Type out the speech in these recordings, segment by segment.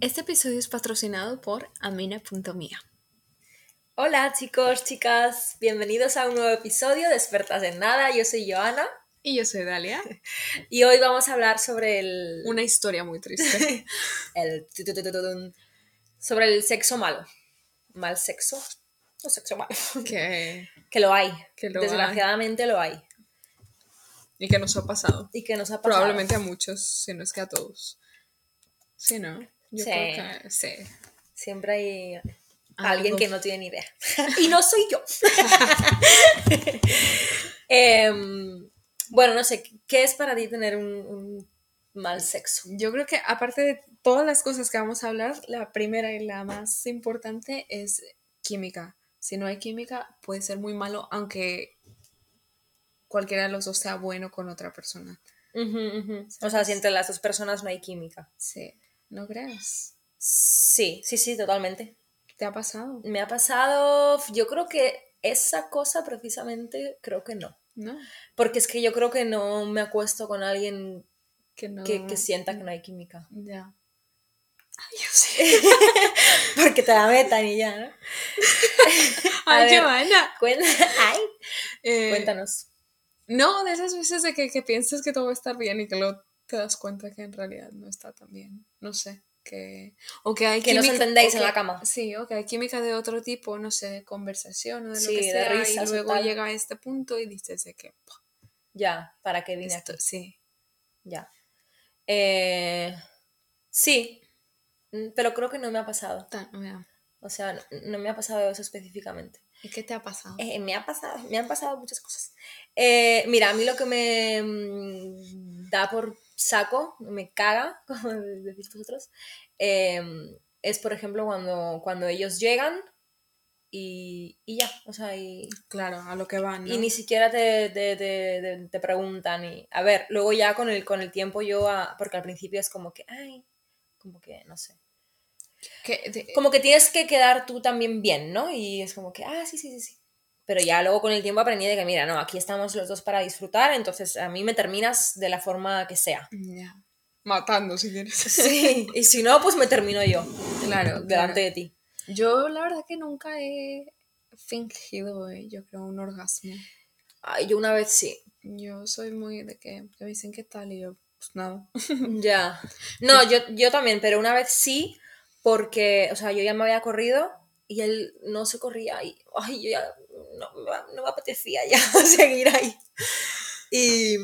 Este episodio es patrocinado por Amina.mía. Hola chicos, chicas, bienvenidos a un nuevo episodio de Expertas en Nada. Yo soy Joana. Y yo soy Dalia. Y hoy vamos a hablar sobre el... Una historia muy triste. el... Sobre el sexo malo. Mal sexo. O sexo malo. Que, Que lo hay. que lo Desgraciadamente lo hay. hay. Y que nos ha pasado. Y que nos ha pasado. Probablemente a muchos, si no es que a todos. Sí, ¿no? Yo Sí. creo que sí. Siempre hay alguien que no tiene ni idea. y no soy yo. Em, bueno, no sé, ¿qué es para ti tener un, un mal sexo? Yo creo que aparte de todas las cosas que vamos a hablar, la primera y la más importante es química. Si no hay química, puede ser muy malo, aunque cualquiera de los dos sea bueno con otra persona. Ujú, ujú. O sea, si entre las dos personas no hay química. Sí, ¿no crees? Sí, sí, sí, totalmente. ¿Te ha pasado? Me ha pasado, yo creo que esa cosa precisamente, creo que no. ¿No? Porque es que yo creo que no me acuesto con alguien Que no. que, que sienta que no hay química. Ya. Ay, yo sé. Porque te la metan y ya, ¿no? Ay, ver. Joana. Cuenta- Ay, Eh, cuéntanos. No, de esas veces de que, que piensas que todo va a estar bien y que luego te das cuenta que en realidad no está tan bien. No sé. Que, o que hay Que no os entendéis en la cama. Sí, o que hay química de otro tipo, no sé, de conversación o de lo Sí, que de sea. risas y luego tal. llega a este punto y dices de que. "Pua, Ya, ¿para qué vine esto- aquí? sí. Ya. Eh, sí, Mm, pero creo que no me ha pasado. O sea, no, no me ha pasado eso específicamente. ¿Y qué te ha pasado? Eh, me ha pasado, me han pasado muchas cosas. Eh, mira, a mí lo que me mm, da por saco, me caga, como decís vosotros, eh, es por ejemplo cuando, cuando ellos llegan y, y ya, o sea, y, Claro, a lo que van. ¿no? y ni siquiera te, te, te- te- te preguntan. Y, a ver, luego ya con el, con el tiempo yo, a- porque al principio es como que, ay, como que, no sé. Que Como que tienes que quedar tú también bien, ¿no? Y es como que, ah, sí, sí, sí, sí. Pero ya luego con el tiempo aprendí de que, mira, no, aquí estamos los dos para disfrutar, entonces a mí me terminas de la forma que sea. ya. Matando, si quieres. Sí, y si no, pues me termino yo, Claro, delante de ti. Yo la verdad que nunca he fingido, eh, yo creo, un orgasmo. Ay, yo una vez sí. Yo soy muy de que, que me dicen qué tal y yo, pues nada. Ya. No, yo, yo también, pero una vez sí, porque, o sea, yo ya me había corrido y él no se corría y, ay, yo ya no, no me apetecía ya seguir ahí. Y,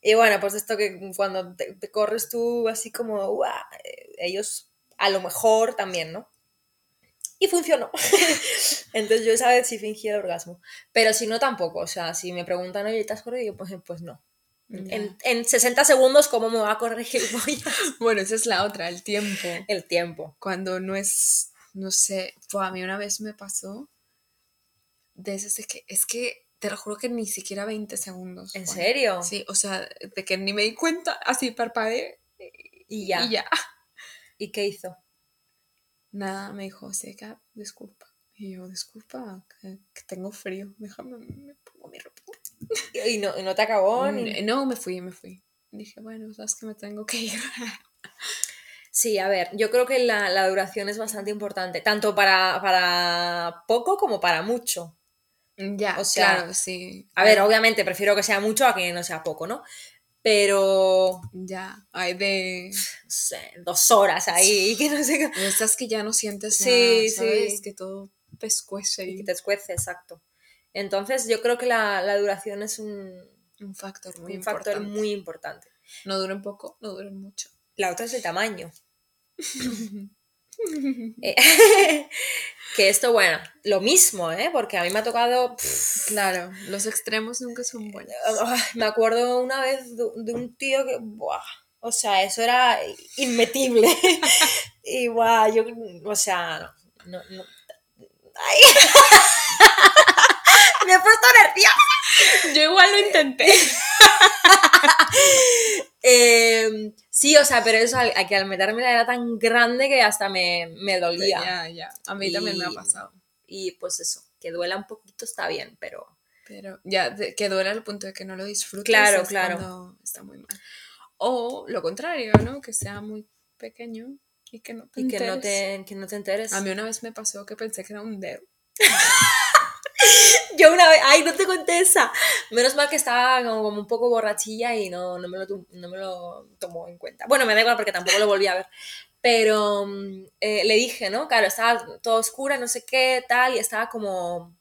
y bueno, pues esto que cuando te, te corres tú así como, eh, ellos a lo mejor también, ¿no? Y funcionó. Entonces yo esa vez sí fingí el orgasmo. Pero si no, tampoco. O sea, si me preguntan, oye, ¿te has corrido? Pues, pues no. En, en 60 segundos, ¿cómo me va a gilipollas? Bueno, esa es la otra, el tiempo. El tiempo. Cuando no es, no sé, pues a mí una vez me pasó de esas de que, es que te lo juro que ni siquiera 20 segundos. ¿En Juan. serio? Sí, o sea, de que ni me di cuenta, así parpadeé Y ya. y ya. ¿Y qué hizo? Nada, me dijo, seca, disculpa. Y yo, disculpa, que, que tengo frío, déjame, me pongo mi ropa. Y no, no te acabó ni... Mm, No, me fui, me fui. Dije, bueno, sabes que me tengo que ir. Sí, a ver, yo creo que la, la duración es bastante importante, tanto para, para poco como para mucho. Ya, O sea, claro, sí. A ver, obviamente prefiero que sea mucho a que no sea poco, ¿no? Pero, Ya, hay de... no sé, dos horas ahí, que no sé qué. Estas que ya no sientes Sí, nada, ¿sabes? sí. Que todo pescuece Y y que te escuece, exacto. Entonces, yo creo que la, la duración es un, un factor muy un factor importante. muy importante. No duren poco, no duren mucho. La otra es el tamaño. Eh, que esto, bueno, lo mismo, ¿eh? Porque a mí me ha tocado... pff, Claro, los extremos nunca son buenos. Ay, me acuerdo una vez de, de un tío que, buah, o sea, eso era inmetible. y guau, yo, o sea, no, no, no. Ay. me he puesto nerviosa. Yo igual lo intenté. Eh, sí, o sea, pero eso, al, a que al metérmela era tan grande que hasta me, me dolía. Ya, ya. A mí también me ha Y- pasado. Y pues eso, que duela un poquito está bien, pero... Pero ya, que duele al punto de que no lo disfrutes. Claro, claro. cuando está muy mal. O lo contrario, ¿no? Que sea muy pequeño y que no te Y que no, enteres. te, que no te enteres. A mí una vez me pasó que pensé que era un dedo. Yo una vez, ay, no te conté esa. Menos mal que estaba como, un poco borrachilla y no, no, me lo, no me lo tomó en cuenta. Bueno, me da igual porque tampoco lo volví a ver. Pero mm, eh, le dije, ¿no? Claro, estaba todo oscura, no sé qué, tal, y estaba como...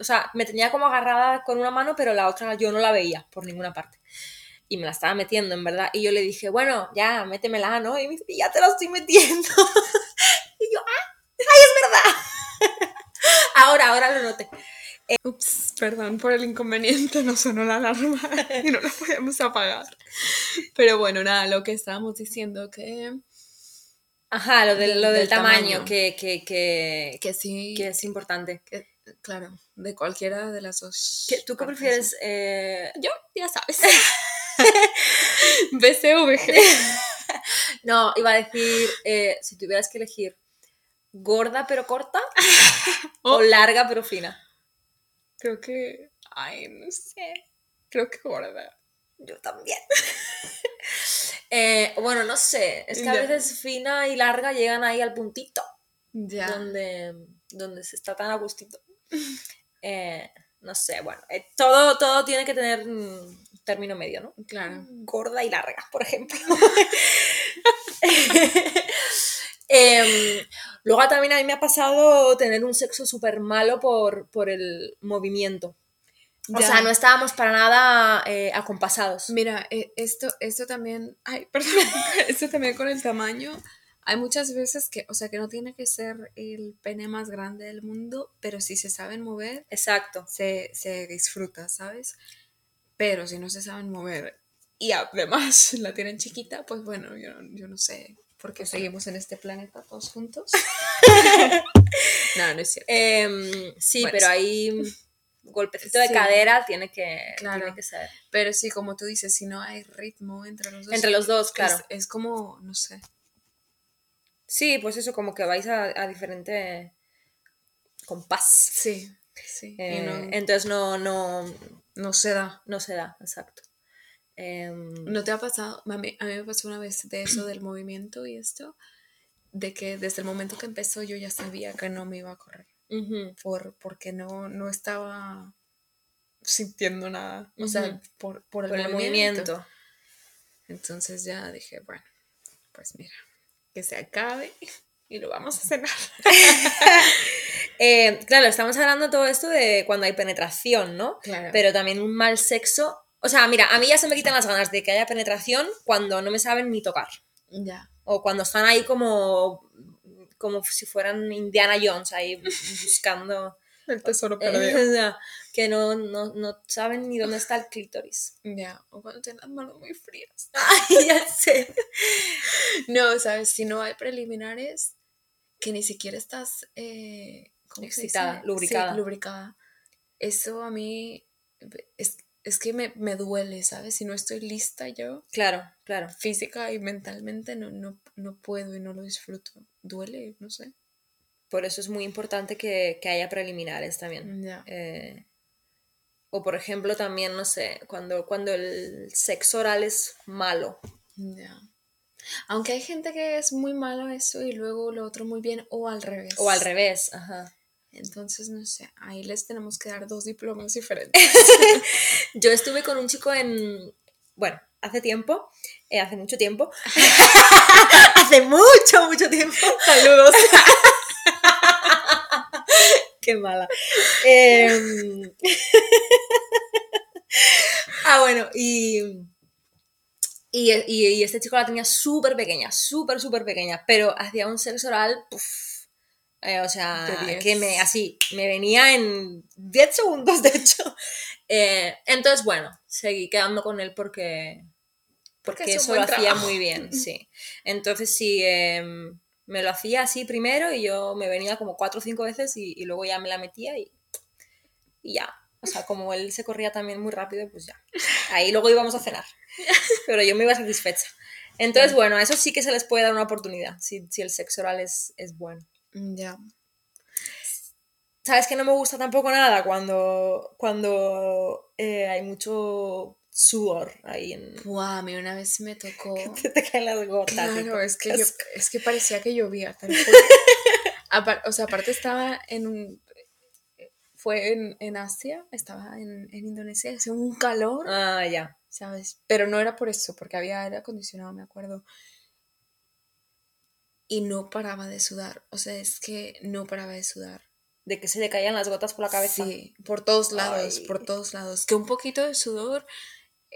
O sea, me tenía como agarrada con una mano, pero la otra yo no la veía por ninguna parte. Y me la estaba metiendo, en verdad. Y yo le dije, bueno, ya, métemela, ¿no? Y me dice, ya te la estoy metiendo. y yo, ¡ah! ¡Ay, es verdad! Ahora, ahora lo noté. Ups, perdón por el inconveniente, no sonó la alarma y no la podíamos apagar. Pero bueno, nada, lo que estábamos diciendo que, Ajá, lo del, lo del, del tamaño, tamaño. Que, que, que, que sí, que es importante. que- claro, de cualquiera de las dos. ¿Qué- ¿Tú qué prefieres? eh. Yo, ya sabes. BCVG. No, iba a decir, eh, si tuvieras que elegir gorda pero corta o Oh. larga pero fina. Creo que, ay, no sé. Creo que gorda. Yo también. Eh, bueno, no sé, es que a veces fina y larga llegan ahí al puntito Ya. donde, donde se está tan a gustito. Eh, no sé, bueno, eh, todo, todo tiene que tener un término medio, ¿no? Claro. gorda y larga, por ejemplo. Em, luego también a mí me ha pasado tener un sexo súper malo por, por el movimiento. O Ya. sea, no estábamos para nada eh, acompasados. Mira, eh, esto, esto también, ay, perdón, esto también con el tamaño. Hay muchas veces que, o sea, que no tiene que ser el pene más grande del mundo, pero si se saben mover, Exacto. se, se disfruta, ¿sabes? Pero si no se saben mover y además la tienen chiquita, pues bueno, yo, yo no sé por qué seguimos en este planeta todos juntos. no, no es cierto. Em, sí, Bueno, pero sí. ahí golpecito de Sí. cadera tiene que, Claro. tiene que ser. Pero sí, como tú dices, si no hay ritmo entre los dos. Entre los dos, claro. Es, es como, no sé. Sí, pues eso, como que vais a, a diferente compás. Sí, sí. Eh, no, Entonces no, no, no se da. no se da, exacto. Em, ¿No te ha pasado? A mí, a mí me pasó una vez de eso del movimiento y esto, de que desde el momento que empezó yo ya sabía que no me iba a correr, ujú. por, porque no, no estaba sintiendo nada, o sea, por, por el, por el movimiento. movimiento. Entonces ya dije, bueno, pues mira, que se acabe y lo vamos a cenar. Eh, claro, estamos hablando todo esto de cuando hay penetración, ¿no? Claro. Pero también un mal sexo. O sea, mira, a mí ya se me quitan las ganas de que haya penetración cuando no me saben ni tocar. ya. O cuando están ahí como, como si fueran Indiana Jones, ahí buscando. El tesoro eh, perdido. o sea, que no, no, no saben ni dónde está el clítoris. ya. O cuando tienen las manos muy frías. Ay, ya sé. No, sabes, si no hay preliminares, que ni siquiera estás eh, ¿cómo se Excitada, dice? lubricada. Sí, lubricada. Eso a mí es, es que me, me duele, ¿sabes? Si no estoy lista yo, Claro, claro. física y mentalmente, no, no, no puedo y no lo disfruto. Duele, no sé. Por eso es muy importante que, que haya preliminares también. Ya. Eh, o por ejemplo también, no sé, cuando, cuando el sexo oral es malo. Ya. Aunque hay gente que es muy malo eso y luego lo otro muy bien, o al revés. O al revés, ajá. Entonces, no sé, ahí les tenemos que dar dos diplomas diferentes. Yo estuve con un chico en, bueno, hace tiempo, eh, hace mucho tiempo. hace mucho, mucho tiempo. Saludos. Qué mala. Em, ah, bueno, y, y, y- y este chico la tenía súper pequeña, súper, súper pequeña, pero hacía un sexo oral, puf, eh, o sea, que me, así, me venía en 10 segundos, de hecho. Eh, entonces, bueno, seguí quedando con él porque, porque, Porque eso lo hacía muy bien, sí. Entonces sí, em, me lo hacía así primero y yo me venía como cuatro o cinco veces y, y luego ya me la metía y, y ya. O sea, como él se corría también muy rápido, pues ya. Ahí luego íbamos a cenar. Pero yo me iba satisfecha. Entonces, bueno, a eso sí que se les puede dar una oportunidad, si, si el sexo oral es, es bueno. Ya. ¿Sabes que no me gusta tampoco nada cuando, cuando eh, hay mucho sudor ahí en... Buah, a mí una vez me tocó. Te, te caen las gotas. Claro, es que, yo- es que parecía que llovía. Apar- o sea, aparte estaba en un. Fue en, en Asia, estaba en, en Indonesia, hacía un calor, Ah, ya. ¿sabes? Pero no era por eso, porque había aire acondicionado, me acuerdo. Y no paraba de sudar. O sea, es que no paraba de sudar. De que se le caían las gotas por la cabeza. Sí, por todos lados, Ay. por todos lados. Que un poquito de sudor.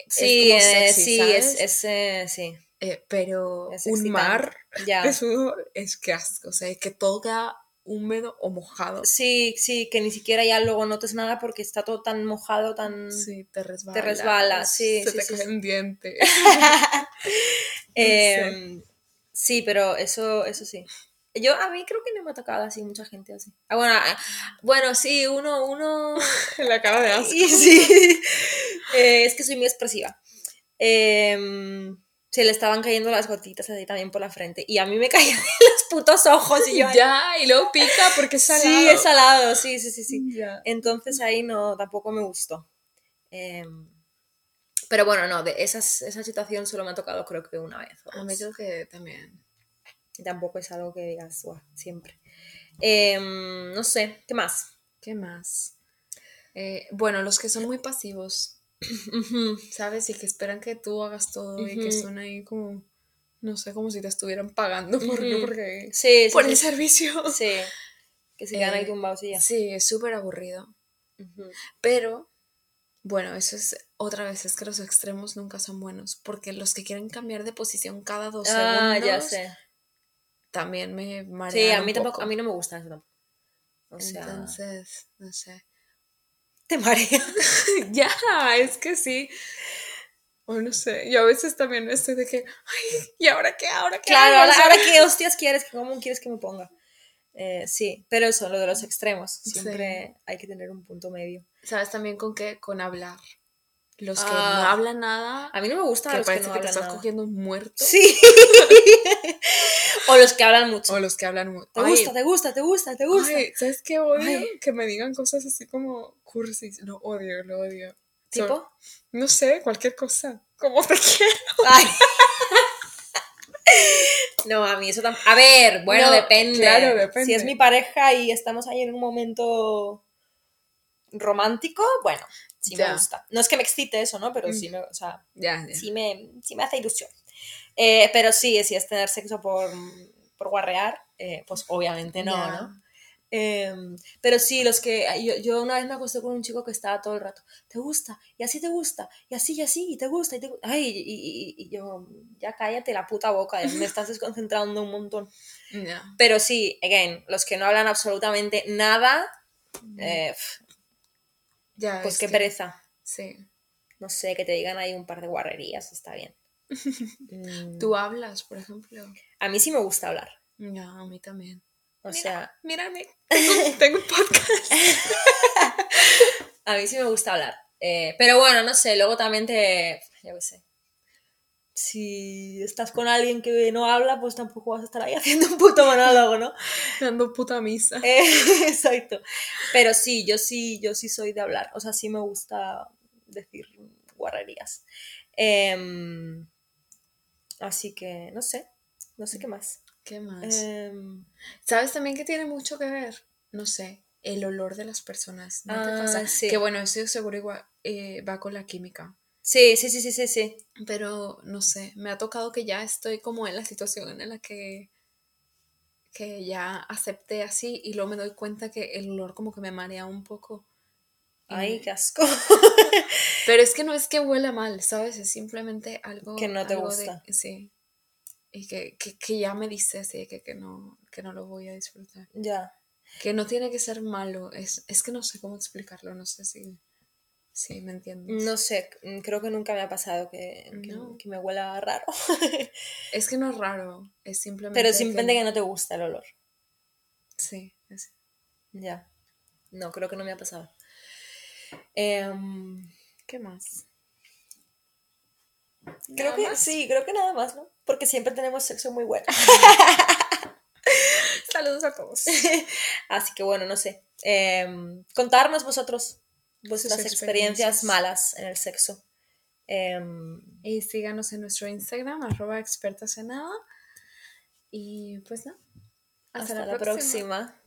Sí, es como eh, sexy, sí, ¿sabes? es, es, eh, sí. Eh, pero es un mar Ya. de sudor es que asco. O sea, que todo queda húmedo o mojado. Sí, sí, que ni siquiera ya luego notes nada porque está todo tan mojado, tan... Sí, te resbala. resbala, sí, Se sí, te sí, cae sí. un diente. Em, sí, pero eso, eso sí. Yo, a mí creo que no me ha tocado así mucha gente así. Ah, bueno, ah, bueno, sí, uno, uno... La cara de asco. Y sí, Eh, es que soy muy expresiva. Em, se le estaban cayendo las gotitas así también por la frente. Y a mí me caían los putos ojos. Y yo, Ya, y luego pica porque es salado. sí, es salado, sí, sí, sí, sí. Ya. Entonces ahí no, tampoco me gustó. Em, pero bueno, no, de esas, esa situación solo me ha tocado creo que una vez. o A mí creo que también. Y tampoco es algo que digas, "Buah, siempre. Em, no sé, ¿qué más? ¿Qué más? Eh, bueno, los que son muy pasivos. ¿sabes? Y que esperan que tú hagas todo y que son ahí como, no sé, como si te estuvieran pagando por, Ujú. porque, Sí, sí, por sí, el servicio. sí. Que se quedan ahí Eh, tumbados y ya. Sí, es súper aburrido. Ujú. Pero, bueno, eso es otra vez, es que los extremos nunca son buenos, porque los que quieren cambiar de posición cada dos Ah, segundos ya sé. también me marean Sí, a un mí tampoco, poco. a mí no me gusta eso tampoco. O sea, Entonces, no sé. te marea. ya, es que sí. O no sé, yo a veces también estoy de que, ay, ¿y ahora qué? ¿Ahora qué? Claro, hago?" ahora, ahora qué hostias quieres, cómo quieres que me ponga. Eh, sí, pero eso, lo de los extremos, siempre hay que tener un punto medio. ¿Sabes también con qué? Con hablar. Los que Ah. no hablan nada, A mí no me gusta que los que parece no que, te estás nada. cogiendo un muerto. Sí. o los que hablan mucho. O los que hablan mucho. Te gusta, te gusta, te gusta, te gusta. Ay, ¿sabes qué odio? Ay. Que me digan cosas así como cursis. Lo odio, lo odio. So- ¿Tipo? no sé, cualquier cosa. Como te quiero. Ay. No, a mí eso tampoco. A ver, bueno, No, depende. claro, depende. Si es mi pareja y estamos ahí en un momento romántico, bueno, sí Ya. me gusta. No es que me excite eso, ¿no? Pero Mm. sí me, o sea, Ya, ya. sí me, sí me hace ilusión. Eh, pero sí, si es tener sexo por, por guarrear, eh, pues obviamente no. ¿no? Em, pero sí, los que. Yo, yo una vez me acosté con un chico que estaba todo el rato. ¿Te gusta? Y así te gusta. Y así y así. Y te gusta. Y te gu-". Ay, y, y- y yo. Ya cállate la puta boca. ya me estás desconcentrando un montón. Pero sí, again, los que no hablan absolutamente nada. eh, pf, Ya, pues es qué que- pereza. Sí. No sé, que te digan ahí un par de guarrerías. Está bien. Mm, Tú hablas, por ejemplo. A mí sí me gusta hablar. Ya, a mí también. O Mira. sea, Mírame. Tengo, tengo un podcast. a mí sí me gusta hablar. Eh, pero bueno, no sé, luego también te. Yo qué sé. Si estás con alguien que no habla, pues tampoco vas a estar ahí haciendo un puto monólogo, ¿no? Dando puta misa. Eh, exacto. Pero sí, yo sí, yo sí soy de hablar. O sea, sí me gusta decir guarrerías. Em, así que, no sé. No sé qué más. ¿Qué más? Em, ¿Sabes también que tiene mucho que ver? No sé, el olor de las personas. ¿No te Ah, pasa? sí. Que bueno, eso seguro igual eh, va con la química. sí, sí, sí, sí, sí, sí. Pero no sé, me ha tocado que ya estoy como en la situación en la que que ya acepté así y luego me doy cuenta que el olor como que me marea un poco. Ay, qué asco. Pero es que no es que huela mal, ¿sabes? Es simplemente algo Que no te de- gusta. sí. Y que, que, que ya me dice así que, que no que no lo voy a disfrutar. ya. Que no tiene que ser malo, es, es que no sé cómo explicarlo, no sé si, si me entiendes. No sé, mm, creo que nunca me ha pasado que, que, No. que me huela raro. Es que no es raro, es simplemente. Pero simplemente que no te gusta el olor. Sí, es- Ya. No, creo que no me ha pasado. Em, ¿Qué más? Creo ¿Nada que más? sí, creo que nada más, ¿no? Porque siempre tenemos sexo muy bueno. Saludos a todos. Así que bueno, no sé. Em, contarnos vosotros vuestras Sus experiencias experiencias. malas en el sexo. Em, y síganos en nuestro Instagram, arroba expertas en nada. Y pues nada. Hasta, la próxima.